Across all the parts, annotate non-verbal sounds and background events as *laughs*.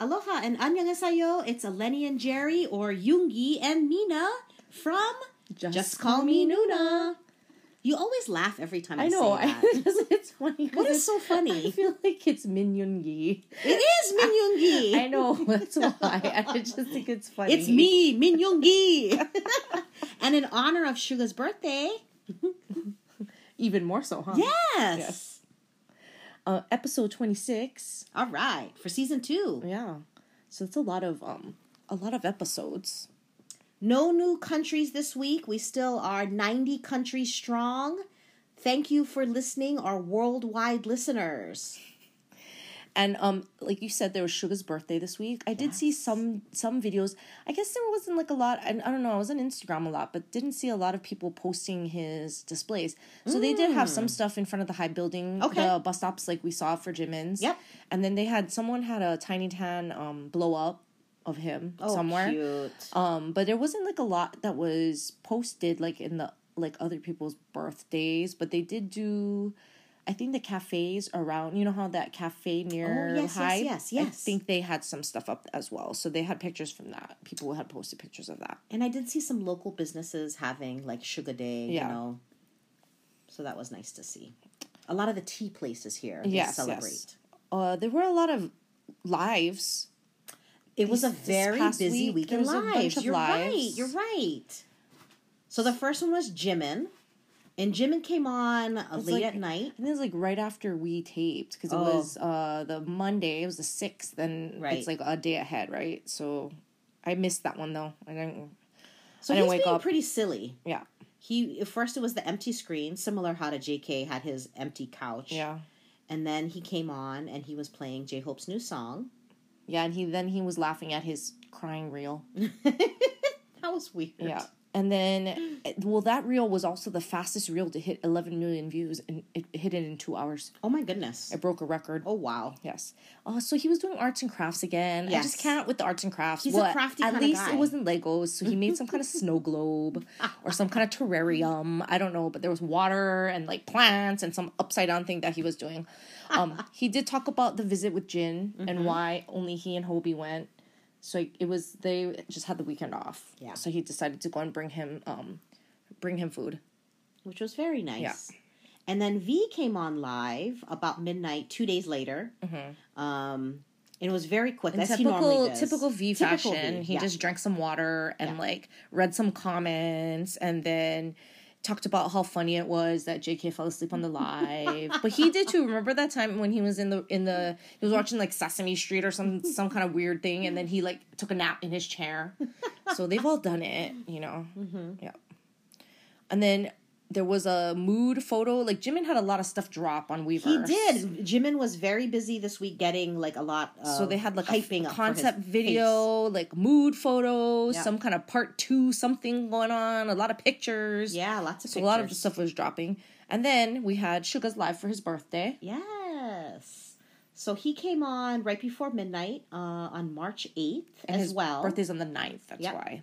Aloha and annyeonghaseyo. It's Eleni and Jerry or Yoongi and Mina from Just, Call Me Nuna. You always laugh every time I, I know. say I, that. *laughs* it's funny. What is so funny? I feel like it's Min Yoon Gi. it is Min *laughs* Yoongi. I know. That's why. *laughs* I just think it's funny. It's me, Min Yoongi. and in honor of Suga's birthday, Even more so, huh? yes. Yes. Uh, episode twenty six. All right, for season two. Yeah. So it's a lot of um a lot of episodes. No new countries this week. We still are 90 countries strong. Thank you for listening, our worldwide listeners. And um, like you said, there was Suga's birthday this week. I did see some some videos. I guess there wasn't like a lot. I, I don't know. I was on Instagram a lot, but didn't see a lot of people posting his displays. So they did have some stuff in front of the Hybe building, Mm. Okay. the bus stops like we saw for Jimin's. Yep. And then they had someone had a tiny tan um blow up of him somewhere. Oh, cute. Um, but there wasn't like a lot that was posted like in the like other people's birthdays, but they did do. I think the cafes around, you know how that cafe near Oh, yes, yes, Hybe? yes, I think they had some stuff up as well. So they had pictures from that. People had posted pictures of that. And I did see some local businesses having like Suga Day, Yeah. you know. So that was nice to see. A lot of the tea places here they Yes, celebrate. yes. Uh, there were a lot of lives. It was a This- very busy week, week, in was a bunch lives. You're right. You're right. So the first one was Jimin. And Jimin came on late like- at night. And it was like right after we taped because it Oh. was uh, the Monday. It was the sixth, and Right. it's like a day ahead, right? So I missed that one though. I didn't. So I he's didn't wake being up. pretty silly. Yeah, He first it was the empty screen, similar how to JK had his empty couch. yeah, And then he came on and he was playing J Hope's new song. yeah. And he then he was laughing at his crying reel. *laughs* that was weird. Yeah. And then, well, that reel was also the fastest reel to hit 11 million views, and it hit it in two hours. Oh my goodness. It broke a record. Oh wow. Yes. Oh, so he was doing arts and crafts again. I Yes. just can't with the arts and crafts. He's a crafty At least it wasn't Legos, so he made some kind of snow *laughs* globe or some kind of terrarium. I don't know, but there was water and like plants and some upside down thing that he was doing. Um, *laughs* he did talk about the visit with Jin Mm-hmm. and why only he and Hobie went. So it was they just had the weekend off. Yeah. So he decided to go and bring him um, bring him food. Which was very nice. Yeah. And then V came on live about midnight two days later. Mhm. Um and it was very quick. He typical typical V Typical fashion, V, he yeah. just drank some water and Yeah. like read some comments and then talked about how funny it was that JK fell asleep on the live. but he did too. Remember that time when he was in the in the he was watching like Sesame Street or some some kind of weird thing and then he like took a nap in his chair. so they've all done it, you know. Mm-hmm. Yeah. And then there was a mood photo. Like Jimin had a lot of stuff drop on Weverse. He did. Jimin was very busy this week getting like a lot of So they had like a hyping up concept video, like mood photos, Yeah. some kind of part two something going on, a lot of pictures. Yeah, lots of So pictures. a lot of stuff was dropping. And then we had Suga's live for his birthday. Yes. So he came on right before midnight uh, on March 8th And as his well. birthday's on the 9th, that's Yep. why.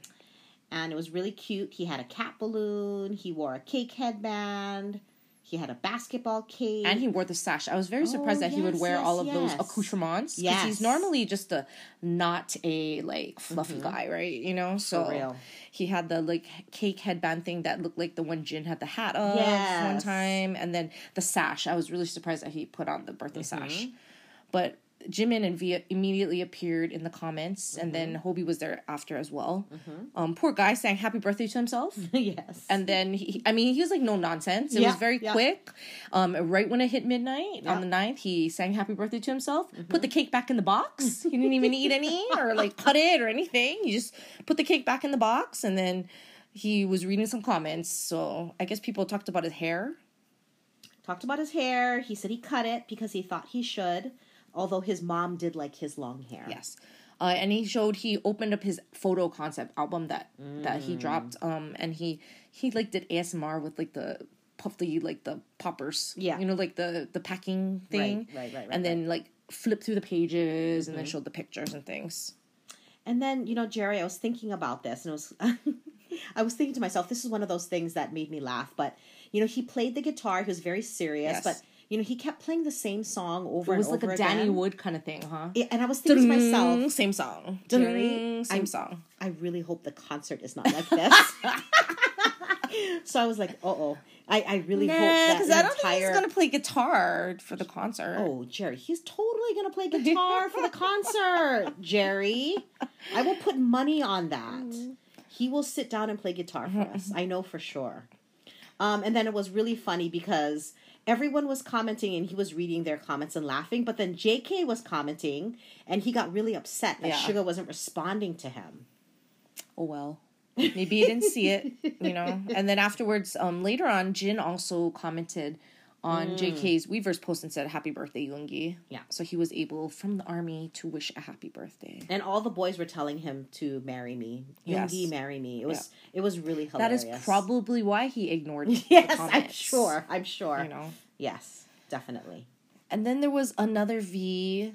And it was really cute. He had a cat balloon. He wore a cake headband. He had a basketball cape. And he wore the sash. I was very surprised Oh, that he would wear yes, all of those yes. accoutrements. Because he's normally just a not a like fluffy guy, right? You know? So Mm-hmm. real. he had the like cake headband thing that looked like the one Jin had the hat of one time. And then the sash. I was really surprised that he put on the birthday Mm-hmm. sash. But Jimin and Via immediately appeared in the comments, and then Mm-hmm. Hobie was there after as well. Um, poor guy sang happy birthday to himself. *laughs* yes. And then he, I mean, he was like no nonsense. It Yeah, was very yeah. quick. Um, right when it hit midnight Yeah. Mm-hmm. on the 9th, he sang happy birthday to himself, put the cake back in the box. *laughs* he didn't even eat any or like cut it or anything. He just put the cake back in the box and then he was reading some comments. So I guess people talked about his hair. talked about his hair. He said he cut it because he thought he should, although his mom did like his long hair. Yes. Uh, and he showed he opened up his photo concept album that that Mm. he dropped um and he he like did ASMR with like the puffy like the poppers Yeah. you know like the the packing thing right, right, right, and then like flip through the pages and then Mm-hmm. showed the pictures and things And then, you know, Jerry, I was thinking about this and it was *laughs* I was thinking to myself, this is one of those things that made me laugh. But, you know, he played the guitar, he was very serious, Yes. but you know, he kept playing the same song over and over. It was like a Danny again. Wood kind of thing, huh? Yeah, and I was thinking to myself, Same song. Jerry, Same I'm- song. I really hope the concert is not like this. *laughs* so I was like, uh oh. I, I really Nah, hope that because I don't entire. think he's gonna play guitar for the concert. Oh, Jerry, he's totally gonna play guitar for the concert. *laughs* Jerry, I will put money on that. He will sit down and play guitar for us. *laughs* I know for sure. Um, and then it was really funny because everyone was commenting and he was reading their comments and laughing, but then JK was commenting and he got really upset that Yeah. Suga wasn't responding to him. Oh well. Maybe he didn't see it, you know. *laughs* And then afterwards, um, later on, Jin also commented on JK's Weverse post and said, "Happy birthday, Yoongi." Mm. Yeah. So he was able from the army to wish a happy birthday. And all the boys were telling him to marry me. Yes. Yoongi, marry me. It was it was really That hilarious. is probably why he ignored. *laughs* the Yes, I'm sure. I'm sure. You know. Yes, definitely. And then there was another V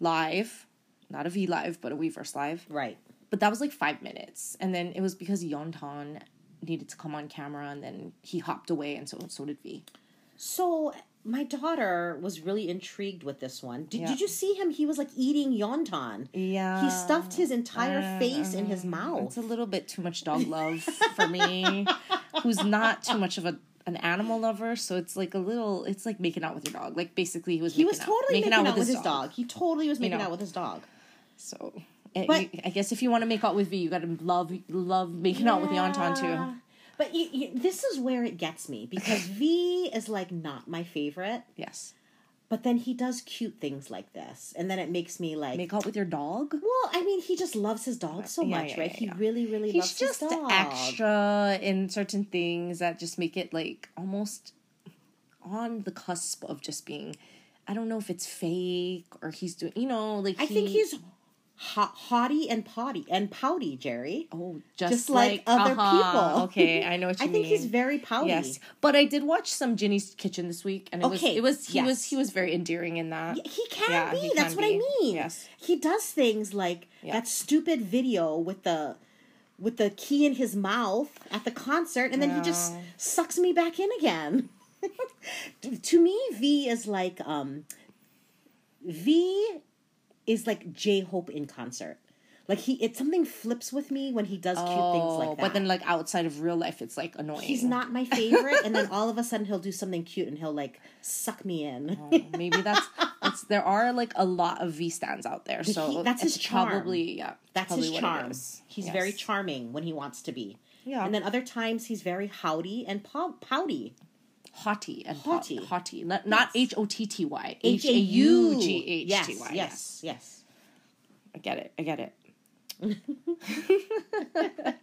live, not a V live, but a Weverse live. Right. But that was like five minutes, and then it was because Yeontan needed to come on camera, and then he hopped away, and so so did V. So my daughter was really intrigued with this one. Did, Yeah. did you see him? He was like eating Yeontan. Yeah, He stuffed his entire Uh, face in his mouth. It's a little bit too much dog love *laughs* for me, who's not too much of a an animal lover. So it's like a little. It's like making out with your dog. Like basically, he was He making was out, totally making, out, with his dog. He totally was making know. out with his dog. So. But- I guess if you want to make out with V, you got to love love making out with Yeontan Yeah. too. But you, you, this is where it gets me because V is like not my favorite, Yes, but then he does cute things like this, and then it makes me like. make out with your dog. well, I mean, he just loves his dog so Yeah, much, yeah, right? yeah, he really, really He's loves just his dog. extra in certain things that just make it like almost on the cusp of just being. I don't know if it's fake or he's doing. You know, like I think he's ha- haughty and potty and pouty, Jerry. Oh, just, Just like other uh-huh, people. Okay, I know *laughs* what you mean. I mean. think he's very pouty. yes, but I did watch some Jinny's Kitchen this week, and it was Okay, it was he yes. was he was very endearing in that. He can Yeah, be. he That's can what be. I mean. Yes. He does things like Yeah. that stupid video with the with the key in his mouth at the concert and then he just sucks me back in again. *laughs* to me V is like um V is like J Hope in concert. Like he it something flips with me when he does cute things like that. Oh, but then like outside of real life, it's like annoying. He's not my favorite, and then all of a sudden he'll do something cute and he'll like suck me in. Oh, maybe that's that's there are like a lot of V stands out there, so he- that's his charm. Probably yeah, That's probably his charm. He's Yes. very charming when he wants to be. Yeah. And then other times he's very howdy and pow- pouty. Haughty and Haughty. haughty, not. H O T T Y, H A U G H Yes, yes, yes. I get it. I get it. *laughs*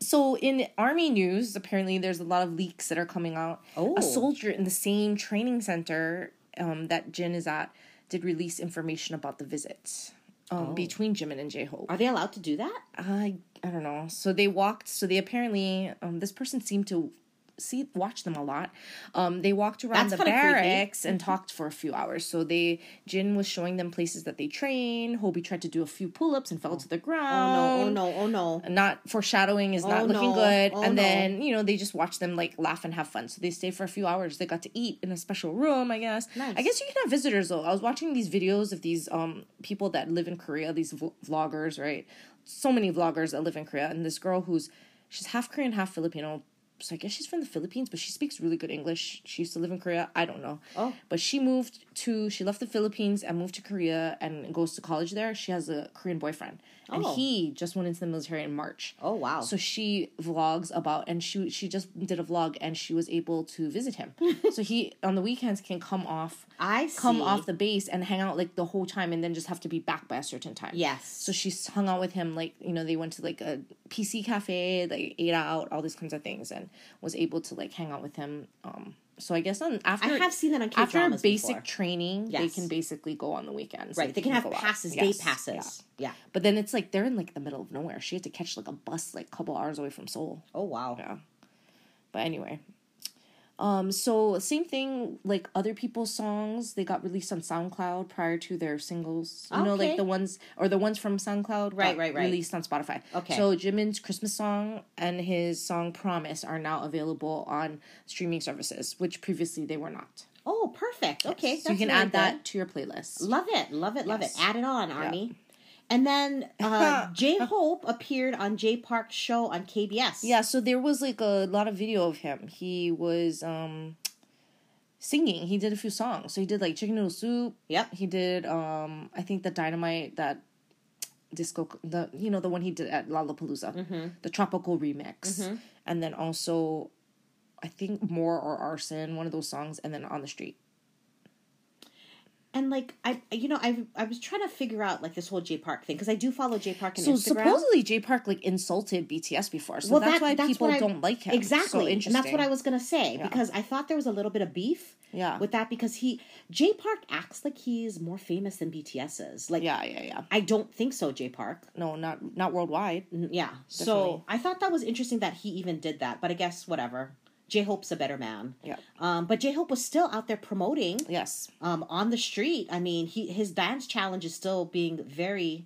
so in army news, apparently there's a lot of leaks that are coming out. Oh. A soldier in the same training center um, that Jin is at did release information about the visit um, between Jimin and J Hope. Are they allowed to do that? I I don't know. So they walked. So they apparently um, this person seemed to see watch them a lot. Um, they walked around That's the kinda creepy. barracks and talked for a few hours. So they Jin was showing them places that they train. Hobie tried to do a few pull ups and fell to the ground. Oh no, oh no, oh no. Not foreshadowing is not Oh, looking no. good. Oh, and no. then, you know, they just watched them like laugh and have fun. So they stayed for a few hours. They got to eat in a special room, I guess. Nice. I guess you can have visitors though. I was watching these videos of these um people that live in Korea, these vl- vloggers, right? So many vloggers that live in Korea, and this girl who's she's half Korean, half Filipino. So I guess she's from the Philippines, but she speaks really good English. She used to live in Korea. I don't know. Oh. But she moved to she left the Philippines and moved to Korea and goes to college there. She has a Korean boyfriend. And Oh. he just went into the military in March. Oh wow. So she vlogs about, and she she just did a vlog, and she was able to visit him. *laughs* so he on the weekends can come off, I see. come off the base and hang out like the whole time, and then just have to be back by a certain time. Yes. So she's hung out with him, like you know, they went to like a PC cafe, like ate out, all these kinds of things, and was able to like hang out with him. Um, so I guess on after I have seen that on after basic before. training, they can basically go on the weekends. right. Like, They can have passes, Yes, day passes. Yeah. But then it's like they're in like the middle of nowhere. She had to catch like a bus like a couple hours away from Seoul. Oh wow. Yeah. But anyway. Um, so same thing, like other people's songs, they got released on SoundCloud prior to their singles. You know, like the ones or the ones from SoundCloud Right, right, right. released on Spotify. Okay. So Jimin's Christmas song and his song Promise are now available on streaming services, which previously they were not. Oh, perfect. Okay, so you can very add that to your playlist. Love it, love it, love Yes. it. Add it on, Army. And then uh, *laughs* J Hope appeared on Jay Park's show on KBS. Yeah, so there was like a lot of video of him. He was um singing. He did a few songs. So he did like chicken noodle soup. Yep. He did um I think the dynamite that disco the you know the one he did at Lollapalooza. Mm-hmm. The tropical remix. And then also I think more or arson, one of those songs, and then on the street. And like I, you know, I I was trying to figure out like this whole Jay Park thing because I do follow Jay Park So Instagram. supposedly Jay Park like insulted BTS before, so Well, that's that- why that's people I- don't like him. Exactly. so and that's what I was gonna say because I thought there was a little bit of beef. Yeah. With that because he Jay Park acts like he's more famous than BTS is. Like Yeah, yeah, yeah. I don't think so, Jay Park. No, not not worldwide. N- Yeah. Definitely. So I thought that was interesting that he even did that, but I guess whatever. J Hope's a better man. Yeah. Um, but J Hope was still out there promoting Yes. um, on the street. I mean, he his dance challenge is still being very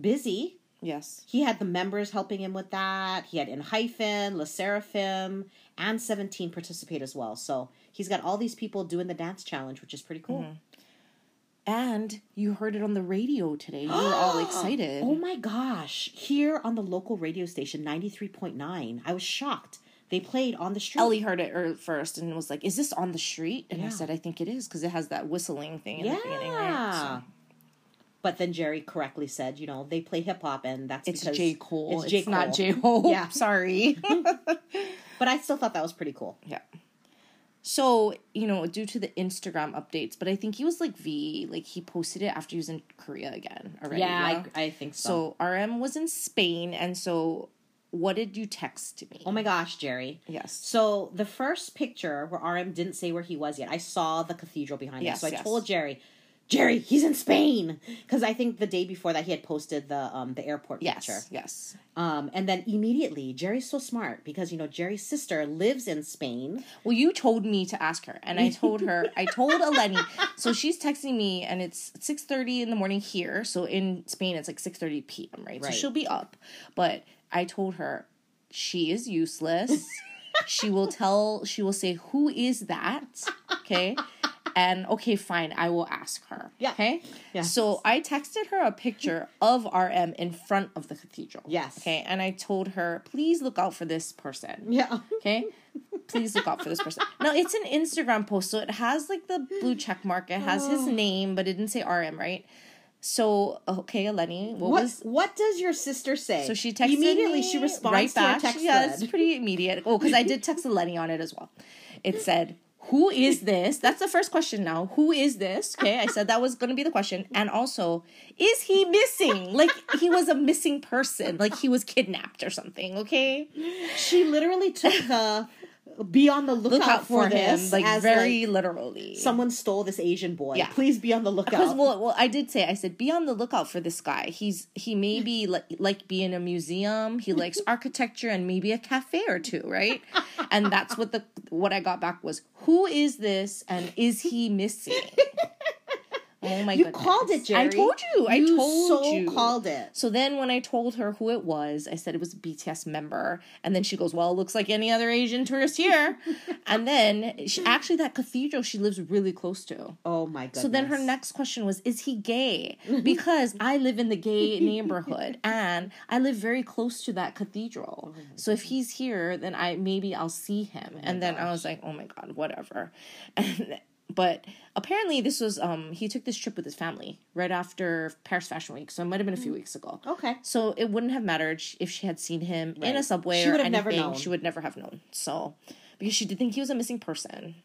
busy. Yes. He had the members helping him with that. He had In Hyphen, LE SSERAFIM, and 17 participate as well. So he's got all these people doing the dance challenge, which is pretty cool. Mm-hmm. And you heard it on the radio today. You were all *gasps* excited. Oh my gosh. Here on the local radio station, 93.9, I was shocked. They played on the street. Ellie heard it er- first and was like, "Is this on the street?" And I said, "I think it is because it has that whistling thing in yeah. the beginning, right?" But then Jerry correctly said, you know, they play hip hop and that's So it's because J Cole. It's J. Cole. not J *laughs* Cole. Yeah. Sorry. *laughs* But I still thought that was pretty cool. yeah. So you know, due to the Instagram updates, but I think he was like V, like he posted it after he was in Korea again already. Yeah, I, I think so. So RM was in Spain, and so what did you text to me? Oh my gosh, Jerry. Yes. So the first picture where RM didn't say where he was yet, I saw the cathedral behind him. Yes, So I yes. told Jerry, Jerry, he's in Spain, because I think the day before that he had posted the um the airport Yes. picture. Yes. Um, and then immediately Jerry's so smart because you know Jerry's sister lives in Spain. Well, you told me to ask her, and I told her. I told Eleni. *laughs* So she's texting me, and it's six thirty in the morning here. So in Spain, it's like six thirty p.m. Right? Right. So she'll be up. But I told her she is useless. she will tell. She will say, "Who is that?" Okay. And okay, fine, I will ask her. Yeah. Okay. Yes. So I texted her a picture of RM in front of the cathedral. Yes. Okay. And I told her, please look out for this person. Yeah. Okay. Please look out for this person. Now it's an Instagram post, so it has like the blue check mark. It has his oh. name, but it didn't say RM, right? So okay, Eleni, what, What was what does your sister say? so she texted immediately. me She responds right to back. our text yeah, thread. it's pretty immediate. Oh, because I did text *laughs* Eleni on it as well. It said, "Who is this?" That's the first question now. Who is this? Okay, I said that was going to be the question, and also, is he missing? Like he was a missing person, like he was kidnapped or something. Okay, She literally took the be on the lookout, look out for, for him, this like very like, literally. someone stole this Asian boy. Yeah. Please be on the Because lookout. well, well, I did say I said be on the lookout for this guy. He's he may be like like be in a museum. He likes *laughs* architecture and maybe a cafe or two, right? And that's what the what I got back was who is this and is he missing? *laughs* Oh my god. you goodness! called it, Jerry. I told you. I told You told so you. called it. So then when I told her who it was, I said it was a BTS member. And then she goes, Well, it looks like any other Asian tourist here. *laughs* and then she, actually, that cathedral she lives really close to. Oh my god. So then her next question was, Is he gay? *laughs* Because I live in the gay *laughs* neighborhood and I live very close to that cathedral. Oh so if he's here, then I maybe I'll see him. Oh and then I was like, Oh my god, whatever. And but apparently this was um he took this trip with his family right after Paris Fashion Week. So it might have been a few weeks ago. Okay. So it wouldn't have mattered if she had seen him in a subway She or would have anything. never known. She would never have known. So because she did think he was a missing person. *laughs*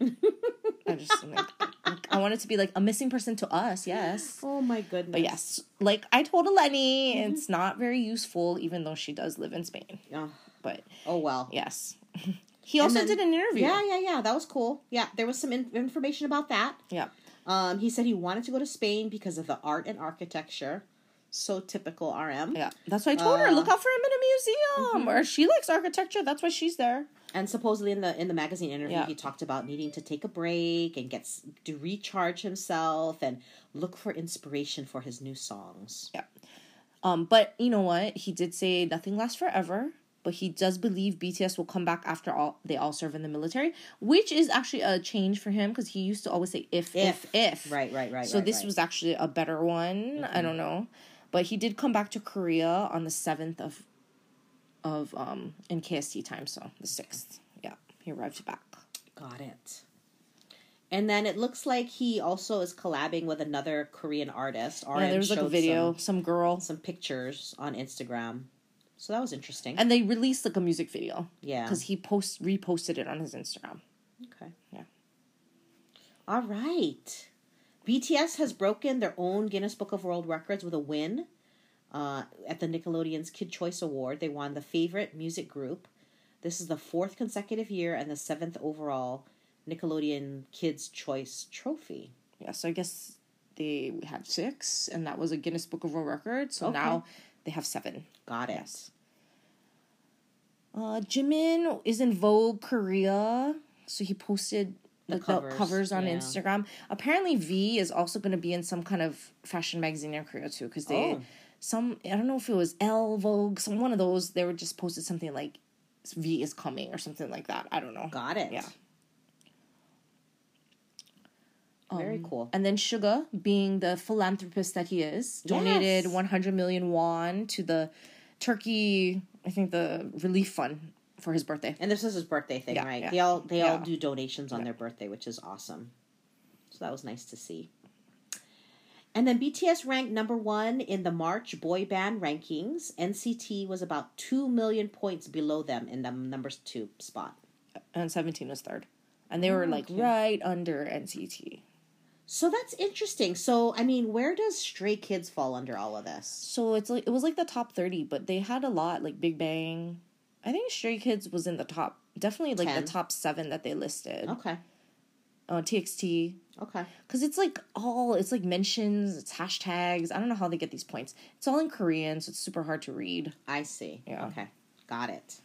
I just like, I wanted to be like a missing person to us, yes. Oh my goodness. But yes, like I told Eleni, it's not very useful, even though she does live in Spain. Oh, But oh well. yes, *laughs* he also then- did an interview. Yeah, yeah, yeah. That was cool. Yeah, there was some in- information about that. yeah. Um, he said he wanted to go to Spain because of the art and architecture. So typical RM. Yeah, that's why I told her Uh, look out for him in a museum. Or she likes architecture, that's why she's there. And supposedly in the in the magazine interview, Yeah. he talked about needing to take a break and get to recharge himself and look for inspiration for his new songs. Um, but you know what? He did say nothing lasts forever. But he does believe BTS will come back after all they all serve in the military, which is actually a change for him because he used to always say if if if. Right, right, right. So right, this right. was actually a better one. I don't know, but he did come back to Korea on the seventh of of um in KST time, so the sixth. Yeah, he arrived back. Got it. And then it looks like he also is collabing with another Korean artist. Yeah, RM there was like a video, some, some girl, some pictures on Instagram. So that was interesting. and they released like a music video yeah. because he post reposted it on his Instagram. Okay. Yeah. All right. BTS has broken their own Guinness Book of World Records with a win uh, at the Nickelodeon's Kid Choice Award. They won the favorite music group. This is the fourth consecutive year and the seventh overall Nickelodeon Kids Choice Trophy. Yeah, so I guess they had six, and that was a Guinness Book of World Record. So Okay. now they have seven. Got it. Yes. Uh, Jimin is in Vogue Korea, so he posted the covers, covers on yeah. Instagram. Apparently, V is also going to be in some kind of fashion magazine in Korea too, because they Oh. some I don't know if it was Elle Vogue, some one of those. They were just posted something like V is coming or something like that. I don't know. Got it. Yeah. Very Um, cool. And then Suga, being the philanthropist that he is, donated Yes. 100 million won to the Turkey, I think the relief fund for his birthday. And this is his birthday thing, Yeah, right? yeah. They all they all do donations on their birthday, which is awesome. So that was nice to see. And then BTS ranked number one in the March boy band rankings. NCT was about two million points below them in the number two spot. And 17 was third. And they were like Oh, okay. right under NCT. So that's interesting. So I mean, where does Stray Kids fall under all of this? So it's like it was like the top 30, but they had a lot like Big Bang. I think Stray Kids was in the top, definitely like 10. the top 7 that they listed. Okay. Uh, TXT Okay. Cause it's like all it's like mentions, it's hashtags. I don't know how they get these points. It's all in Korean, so it's super hard to read. I see. Yeah. Okay. Got it.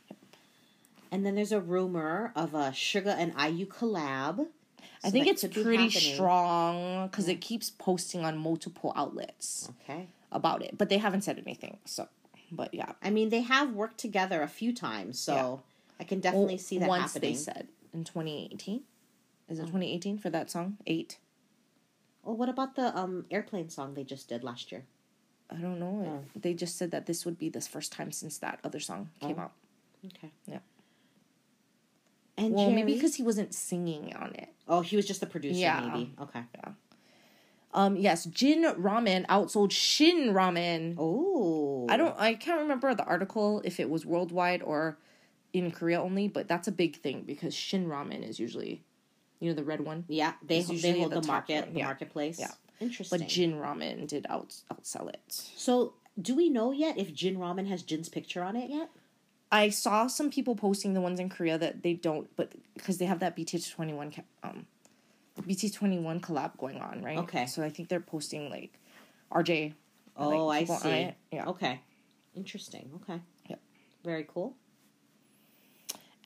And then there's a rumor of a Suga and IU collab. I So think it's pretty happening. strong because it keeps posting on multiple outlets Okay. about it, but they haven't said anything. So, but yeah, I mean, they have worked together a few times, so I can definitely see that once happening. they said in 2018. Is it 2018 for that song? Eight. Well, what about the um airplane song they just did last year? I don't know. They just said that this would be the first time since that other song came Oh. out. Okay. Yeah. And Well, maybe because he wasn't singing on it. oh, he was just the producer, Yeah. maybe. Okay. Yeah. Um, yes, Jin Ramen outsold Shin Ramen. Oh, I don't. I can't remember the article if it was worldwide or in Korea only, but that's a big thing because Shin Ramen is usually, you know, the red one. Yeah, they they hold the the, market, one, the yeah. marketplace. Yeah. interesting. But Jin Ramen did out outsell it. so, do we know yet if Jin Ramen has Jin's picture on it yet? I saw some people posting the ones in Korea that they don't, but because they have that BTS twenty one um, BTS twenty one collab going on, right? Okay. So I think they're posting like RJ. Oh, like, I see. Yeah. Okay, interesting. Okay. Yep. Very cool.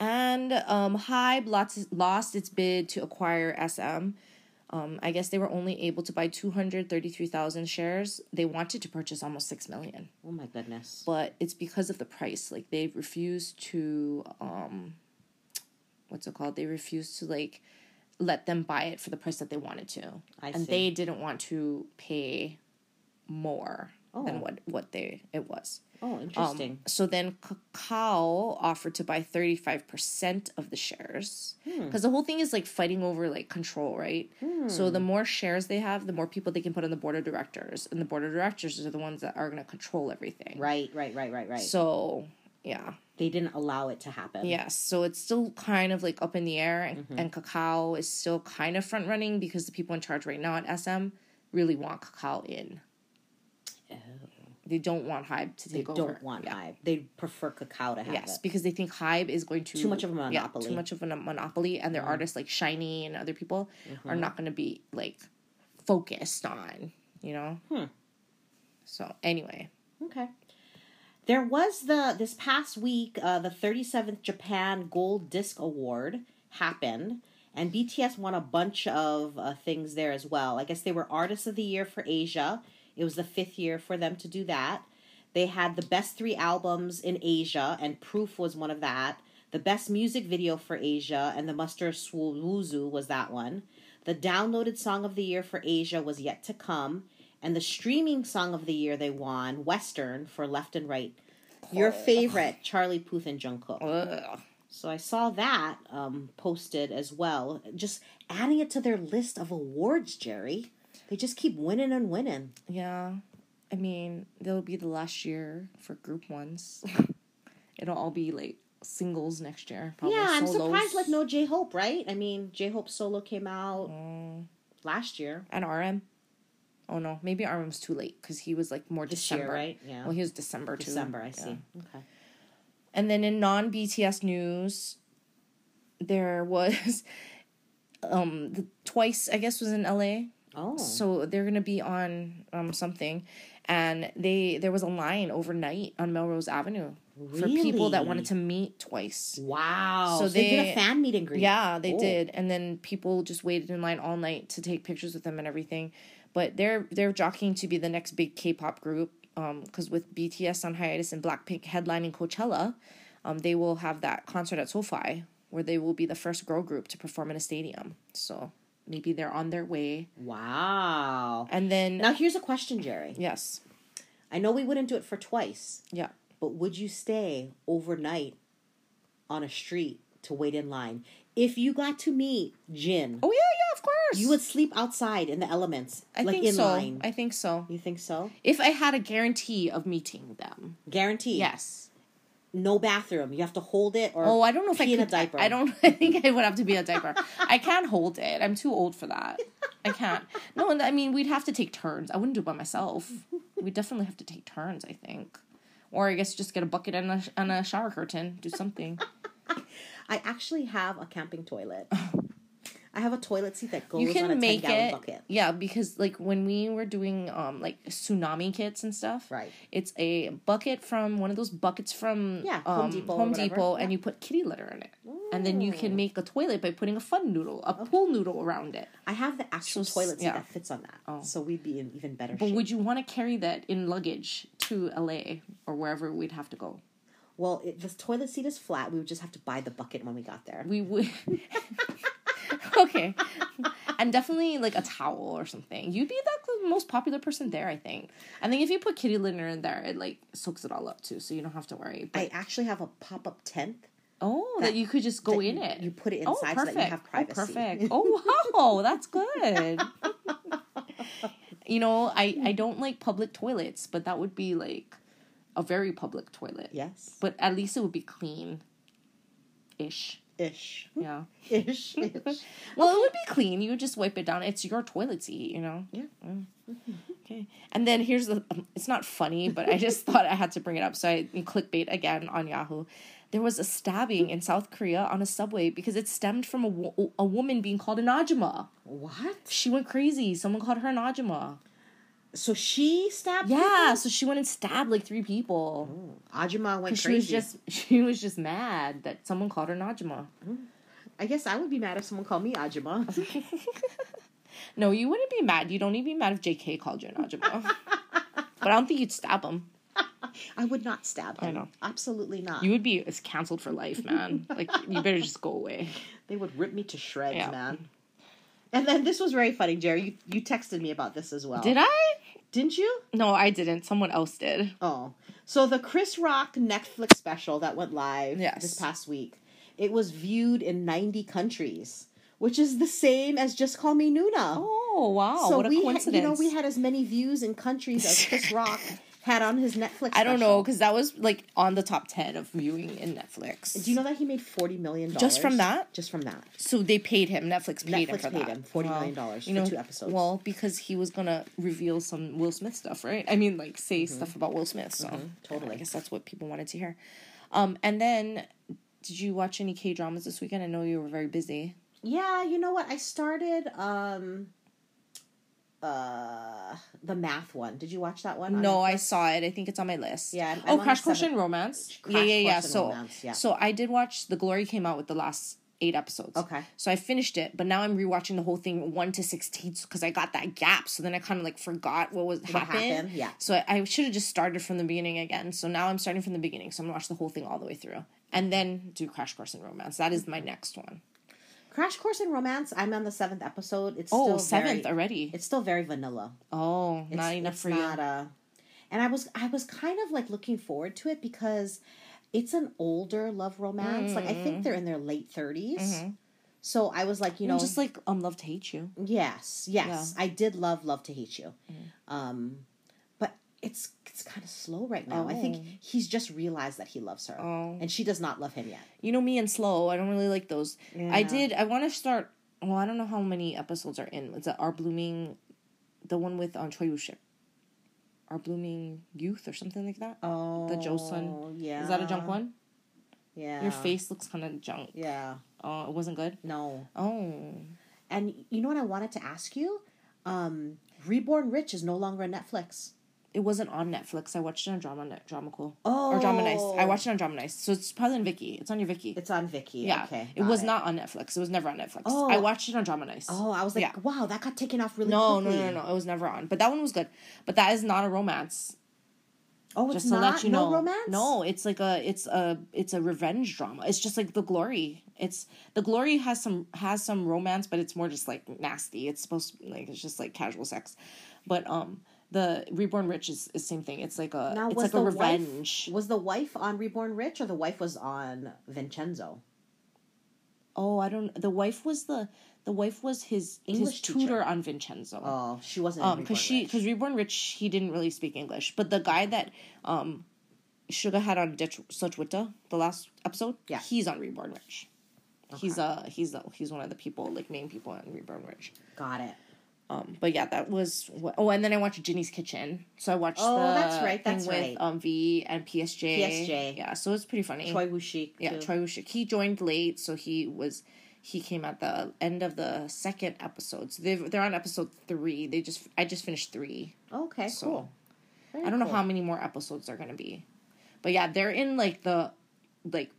And um, Hybe lost, lost its bid to acquire SM. Um, I guess they were only able to buy 233,000 shares. They wanted to purchase almost 6 million, Oh my goodness. but it's because of the price. Like, they've refused to, um, what's it called? They refused to, like, let them buy it for the price that they wanted to. I and see. they didn't want to pay more Oh. than what, what they it was. Oh, Um, interesting. so then Kakao offered to buy 35% of the shares. Hmm. Because the whole thing is like fighting over like control, right? So the more shares they have, the more people they can put on the board of directors. And the board of directors are the ones that are going to control everything. right, right, right, right, right. So, yeah. they didn't allow it to happen. Yes. So it's still kind of like up in the air. And, Mm-hmm. and Kakao is still kind of front running because the people in charge right now at SM really want Kakao in. They don't want Hybe to Oh. They take over. They don't want Yeah. Hybe. They prefer Kakao to have Yes, it. because they think Hybe is going to Too much of a monopoly. Mm-hmm. too much of a monopoly, and their artists like SHINee and other people are not going to be like focused on, you know. Hmm. So anyway, Okay. There was the this past week uh, the 37th Japan Gold Disc Award happened and BTS won a bunch of uh, things there as well. I guess they were Artists of the Year for Asia. It was the fifth year for them to do that. They had the best three albums in Asia, and Proof was one of that. The best music video for Asia, and the Muster Sowoozoo was that one. The downloaded song of the year for Asia was yet to come, and the streaming song of the year they won, Western, for Left and Right. Your favorite, Charlie Puth and Jungkook. Ugh. So I saw that um, posted as well, just adding it to their list of awards, Jerry. They just keep winning and winning. Yeah. I mean, that'll be the last year for group ones. *laughs* It'll all be like singles next year. Probably yeah, I'm solos. surprised like no J Hope, right? I mean, J Hope solo came out Mm. last year. And RM. Oh no, maybe RM's too late because he was like more This December. year, right? Yeah. Well, he was December too. December, I Yeah. see. Okay. And then in non BTS news, there was *laughs* um the twice I guess was in LA. Oh. So they're gonna be on um something, and they there was a line overnight on Melrose Avenue for people that wanted to meet twice. wow. So So, they, did a fan meet and greet. Yeah, they did, and then people just waited in line all night to take pictures with them and everything. But they're they're jockeying to be the next big K-pop group. Um, because with BTS on hiatus and Blackpink headlining Coachella, um, they will have that concert at SoFi where they will be the first girl group to perform in a stadium. So maybe they're on their way. Wow. And then Now here's a question, Jerry. yes, I know we wouldn't do it for twice, yeah, but would you stay overnight on a street to wait in line? If you got to meet Jin, oh yeah, yeah, of course. you would sleep outside in the elements, I like think in so. line. I think so. you think so? If I had a guarantee of meeting them, Guarantee? yes. No bathroom. You have to hold it or Oh, I don't know if I could. a diaper. I don't. *laughs* I think I would have to be a diaper. I can't hold it. I'm too old for that. I can't. No, and I mean we'd have to take turns. I wouldn't do it by myself. We definitely have to take turns. I think, or I guess just get a bucket and a and a shower curtain. Do something. *laughs* I actually have a camping toilet. Oh, I have a toilet seat that goes you on a can 10 make it. bucket. Yeah, because like when we were doing um like tsunami kits and stuff. Right. It's a bucket from one of those buckets from Yeah, Home um, Depot Home. Depot, Yeah. and you put kitty litter in it, and then you can make a toilet by putting a fun noodle, a pool noodle around it. I have the actual So, toilet seat yeah. that fits on that. Oh. So we'd be in even better But shape. would you want to carry that in luggage to LA or wherever we'd have to go? well, it, the toilet seat is flat. We would just have to buy the bucket when we got there. We would. *laughs* *laughs* *laughs* okay. And definitely like a towel or something. You'd be the most popular person there, I think. I think if you put kitty litter in there, it like soaks it all up too, so you don't have to worry. But, I actually have a pop up tent. oh, that, that- you could just go in you- it. you put it Oh, inside so that you have oh, privacy. Oh, perfect. Oh, wow, that's good. you know, I I don't like public toilets, but that would be like a very public toilet. Yes. But at least it would be clean ish. Ish. Yeah. Ish. *laughs* Ish. Well, it would be clean. You would just wipe it down. It's your toilet seat, you know? Yeah. Mm. Okay. And then here's the um, it's not funny, but I just *laughs* thought I had to bring it up. So I clickbait again on Yahoo. There was a stabbing in South Korea on a subway because it stemmed from a, wo- a woman being called an ajima. What? She went crazy. Someone called her an ajima. So she stabbed Yeah, so she went and stabbed like three people. people? Ajima went crazy. she was just *laughs* she was just mad that someone called her an ajima. Mm. I guess I would be mad if someone called me Ajima. *laughs* No, you wouldn't be mad. You don't even be mad if JK called you an ajima. *laughs* but I don't think you'd stab him. I would not stab him. I know. Absolutely not. You would be canceled for life, man. like you better just go away. They would rip me to shreds, Yeah. man. And then this was very funny, Jerry. You, you texted me about this as well. Did I? Didn't you? No, I didn't. Someone else did. Oh. So the Chris Rock Netflix special that went live Yes. this past week, it was viewed in 90 countries, which is the same as Just Call Me Nuna. Oh wow! so what a we, coincidence. you know, we had as many views in countries as Chris *laughs* Rock had on his Netflix. I don't know because that was like on the top ten of viewing in Netflix. Do you know that he made forty million dollars Just from that? Just from that. So they paid him. Netflix paid him for paid that. him $40 million for two episodes. Well, because he was gonna reveal some Will Smith stuff, right? I mean, like say stuff about Will Smith. So Mm-hmm. totally. I guess that's what people wanted to hear. Um, and then, did you watch any K dramas this weekend? I know you were very busy. Yeah, you know what? I started um uh the math one. Did you watch that one? on No, I saw it. I think it's on my list. Yeah, I'm- I'm oh, Crash Course and Romance. Crash yeah, yeah, yeah. So, Romance, yeah. so I did watch The Glory came out with the last eight episodes. Okay. So I finished it, but now I'm rewatching the whole thing one to sixteen because I got that gap. So then I kind of like forgot what was happened. happened, yeah. So I, I should have just started from the beginning again. So now I'm starting from the beginning. So I'm gonna watch the whole thing all the way through, and then do Crash Course in Romance. That is my next one. Crash Course in Romance. I'm on the seventh episode. It's Oh, still seventh very, already. It's still very vanilla. Oh, It's, not enough it's for not you. A, and I was I was kind of like looking forward to it because it's an older love romance. Like I think they're in their late 30s So I was like, you know, just like um, Love to Hate You. yes, yes, Yeah. Mm. I did love Love to Hate You, um, but it's it's kind of slow right now. I think Oh. he's just realized that he loves her, Oh. and she does not love him yet. You know me and slow. I don't really like those. I did. I want to start. Well, I don't know how many episodes are in. Is it Our Blooming, the one with um, Choi Woo-shik? Our Blooming Youth or something like that. Oh, The Joseon. Yeah, Is that a junk one? Yeah, Your face looks kind of junk. Yeah, Oh, it wasn't good. no. Oh, And you know what I wanted to ask you? Um, Reborn Rich is no longer on Netflix. It wasn't on Netflix. I watched it on Drama Net, Drama Cool, Oh, or Drama Nice. I watched it on Drama Nice, so it's probably on Viki. It's on your Viki. It's on Viki. yeah, okay. it was not on Netflix. It was never on Netflix. Oh. I watched it on Drama Nice. Oh, I was like, Yeah. wow, that got taken off really no, no, quickly. no, no, It was never on. But that one was good. But that is not a romance. Oh, it's just to not let you no know. romance. No, it's like a it's a it's a revenge drama. It's just like the glory. It's the glory has some has some romance, but it's more just like nasty. It's supposed to like it's just like casual sex. But um the reborn rich is is same thing. It's like a Now, it's like the a wife- revenge. Was the wife on Reborn Rich or the wife was on Vincenzo? Oh, I don't the wife was the the wife was his English his teacher. tutor on Vincenzo. Oh, she wasn't. um because she because reborn rich he didn't really speak english but the guy that um Suga had on ditch Suchwita the last episode Yeah. he's on reborn rich he's uh he's uh, he's one of the people like main people on reborn rich got it. Um but yeah that was what, oh and then i watched Jinny's Kitchen so i watched Oh, the that's right, thing that's with right. um v and psj PSJ. yeah so it's pretty funny Choi Woo Shik. yeah too. Choi Woo-shik. He joined late, so he was he came at the end of the second episode. So they've, they're on episode three. They just I just finished three. Okay, So, cool. Very I don't know how many more episodes they're gonna be, but yeah, they're in like the like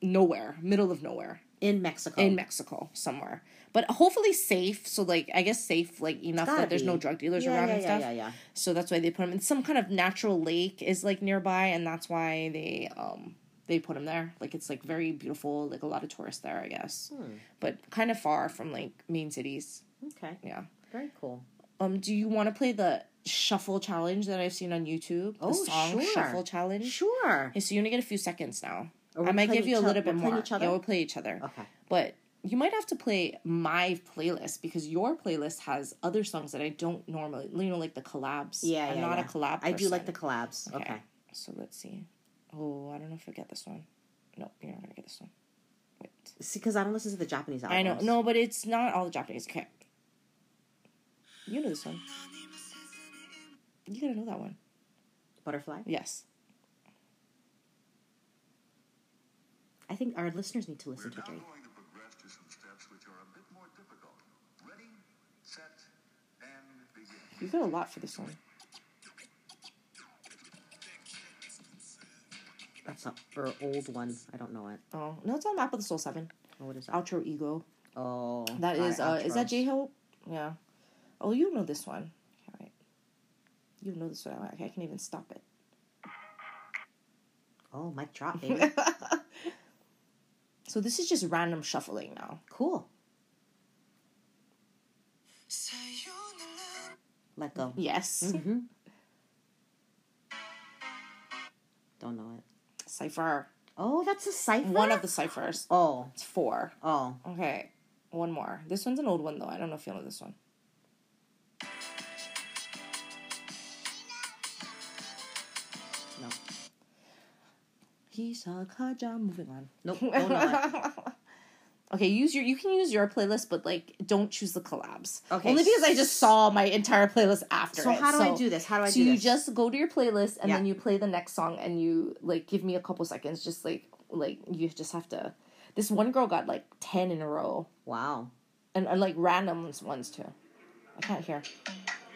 nowhere, middle of nowhere in Mexico. in Mexico somewhere. But hopefully safe. So like I guess safe like enough that there's no drug dealers yeah, around yeah, and yeah, stuff. yeah, yeah. So that's why they put him in some kind of natural lake is like nearby, and that's why they um they put him there. Like it's like very beautiful, like a lot of tourists there, I guess, Hmm. but kind of far from like main cities. Okay, Yeah. very cool. Um, do you want to play the shuffle challenge that I've seen on YouTube? The Oh, song sure. shuffle challenge. Sure. Okay, so you only get a few seconds now. I might give you a little bit more. Yeah, we'll play each other. Okay. But you might have to play my playlist because your playlist has other songs that I don't normally, you know, like the collabs. Yeah, I'm yeah, not yeah. a collab. I do like the collabs. Okay. So let's see. Oh, I don't know if I get this one. No, you're not gonna get this one. Wait. See, because I don't listen to the Japanese albums. I know. No, but it's not all the Japanese. Okay. You know this one. You gotta know that one. Butterfly. Yes. I think our listeners need to listen to We're it. now Drake. going to progress to some steps which are a bit more difficult. Ready, set, and begin. You got a lot for this one. That's a or old one. I don't know it. Oh no, it's on Map of the Soul Seven. Oh, what is that? Outro Ego. Oh, That is it, uh is that. J Hope? Yeah. Oh you know this one. Alright. You know this one. I I can even stop it. Oh, mic drop, baby. *laughs* so this is just random shuffling now. cool. Let go. Yes. Mm-hmm. Don't know it. Cipher. Oh, that's a cipher. One of the ciphers. Oh, It's four. oh. Okay. One more. This one's an old one though. I don't know if you know this one. No. Hisakaja. Moving on. Nope. Don't know it. *laughs* Okay, use your you can use your playlist, but like don't choose the collabs. Okay. Only because I just saw my entire playlist after. So it, how do I do this? How do I do? So you just go to your playlist and Yeah. then you play the next song and you like give me a couple seconds. Just like like you just have to. This one girl got like ten in a row Wow. and, and like random ones- ones too. I can't hear.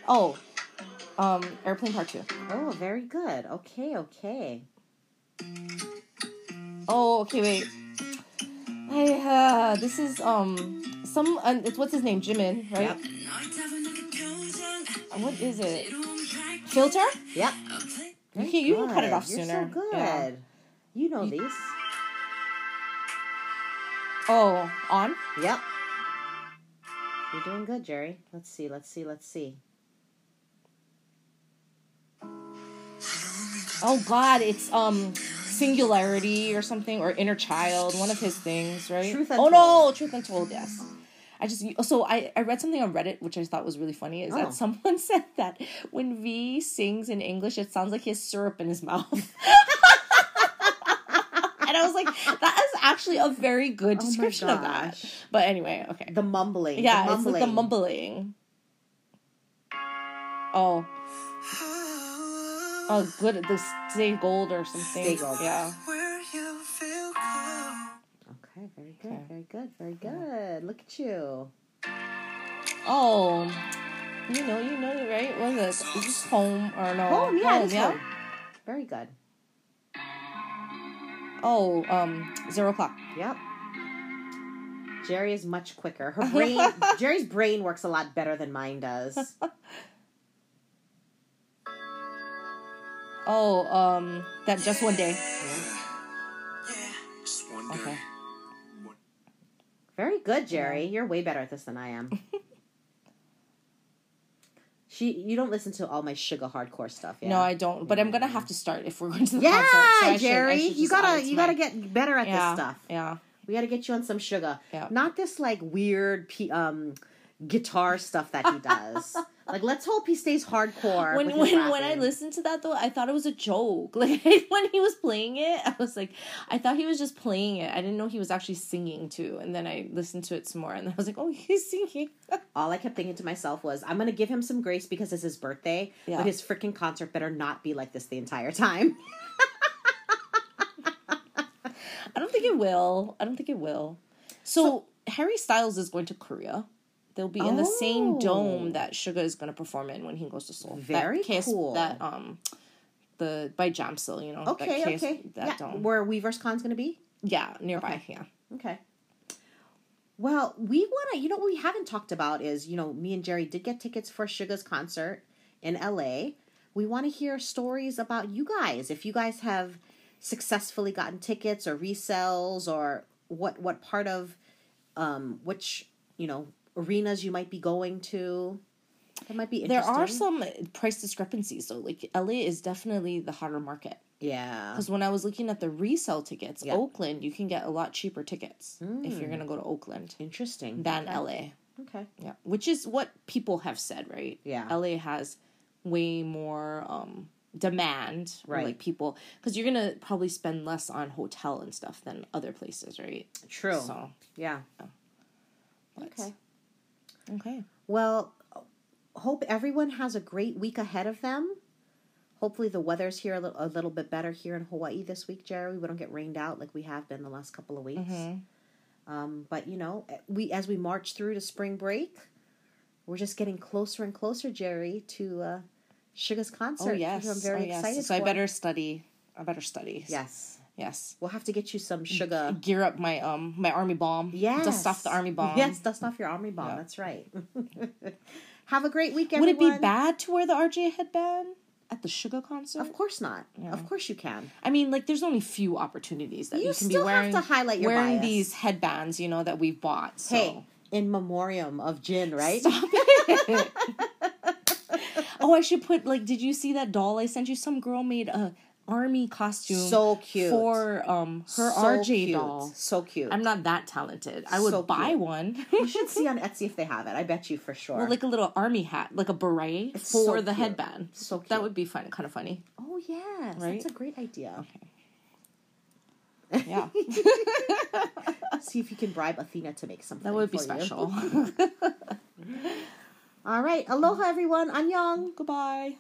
Oh, um, airplane part two. Oh, very good. Okay, okay. Oh, okay, wait. I uh, this is um some uh, it's what's his name Jimin right? Yep. Uh, What is it? Filter? Yep. You can you can cut it off You're sooner. so good. Yeah. You know these. Oh, on. Yep. You're doing good, Jerry. Let's see. Let's see. Let's see. Oh God, it's um singularity or something or inner child, one of his things, right? Truth oh no, truth untold. Yes. I just so I, I read something on Reddit which I thought was really funny is Oh. that someone *laughs* said that when V sings in English it sounds like he has syrup in his mouth. *laughs* and I was like, that is actually a very good Oh description of that. But anyway, okay. The mumbling. yeah, the it's like the mumbling. Oh. Oh, good. The stay gold or something. Stay gold. Yeah. Okay, very good, Okay. very good, very good. Look at you. Oh, you know, you know, right? What is this? Is this home or no? Home, yeah, it is yeah. home. Very good. Oh, um, zero o'clock. Yep. Jerry is much quicker. Her *laughs* brain, Jerry's brain works a lot better than mine does. *laughs* Oh, um, that just one day. Just one day. Okay. Very good, Jerry. You're way better at this than I am. *laughs* she, you don't listen to all my Suga hardcore stuff, yeah? No, I don't. But I'm gonna have to start if we're going to the Yeah, concert. so I should- Jerry, should you gotta, you my- gotta get better at yeah, this stuff. Yeah. We gotta get you on some Suga. Yeah. Not this like weird p- um guitar stuff that he does. *laughs* like, let's hope he stays hardcore. When when when I listened to that though, I thought it was a joke. *laughs* Like when he was playing it, I was like, I thought he was just playing it. I didn't know he was actually singing too. And then I listened to it some more, and I was like, oh, *laughs* he's singing. all I kept thinking to myself was, I'm gonna give him some grace because it's his birthday, Yeah. but his freaking concert better not be like this the entire time. I don't think it will. I don't think it will. So, Harry Styles is going to Korea. They'll be in the same Oh. dome that Suga is going to perform in when he goes to Seoul. Very that cool. That um, the by Jamsil, you know. okay, that okay, That yeah. dome. Where Weverse Con's gonna be? yeah, nearby. Okay. Yeah. Okay. Well, we want to, you know, what we haven't talked about is, you know, me and Jerry did get tickets for Suga's concert in LA. We want to hear stories about you guys. If you guys have successfully gotten tickets or resells or what what part of um which, you know, arenas you might be going to. That might be There are some price discrepancies though. Like LA is definitely the hotter market. Yeah. Because when I was looking at the resale tickets, Yeah. Oakland, you can get a lot cheaper tickets if you're gonna go to Oakland Interesting. than Okay. LA. Okay. Yeah, which is what people have said, right? Yeah. LA has way more um demand, Right. Like people, because you're gonna probably spend less on hotel and stuff than other places, right? True. So, yeah. but- Okay. Okay. Well, hope everyone has a great week ahead of them. Hopefully, the weather's here a little, a little bit better here in Hawaii this week, Jerry. We don't get rained out like we have been the last couple of weeks. Um, but you know, we as we march through to spring break, we're just getting closer and closer, Jerry, to uh, Suga's concert. Oh yes, I'm very oh, yes. excited. So I better study. I better study. Yes, Yes. we'll have to get you some Suga. Gear up my um my army bomb. Yes, Dust off the army bomb. Yes, dust off your army bomb. Yeah. That's right. *laughs* have a great week, Would it be bad to wear the RJ headband at the Suga concert? Of course not. Yeah. Of course you can. I mean, like, there's only few opportunities that You you, can be still have wearing to highlight your wearing bias. these headbands, you know, that we've bought. So. Hey, in memoriam of Jin, right? Stop it. *laughs* oh, I should put like. Did you see that doll I sent you? Some girl made a army costume. So cute. for um her So RJ cute. doll. So cute. I'm not that talented. I would So buy one. you *laughs* should see on Etsy if they have it. I bet you for sure. Well, like a little army hat, like a beret It's for so the cute. headband. So cute. That would be fun, kind of funny. oh yeah, Right? that's a great idea. Yeah, *laughs* See if you can bribe Athena to make something. that would be special. *laughs* All right, aloha everyone. Annyeong. Goodbye.